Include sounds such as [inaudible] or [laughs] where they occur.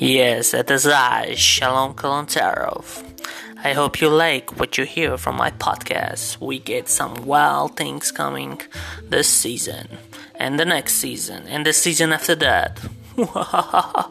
Yes, it is I, Shalom Kalontarov. I hope you like what you hear from my podcast. We get some wild things coming this season, and the next season, and the season after that. [laughs]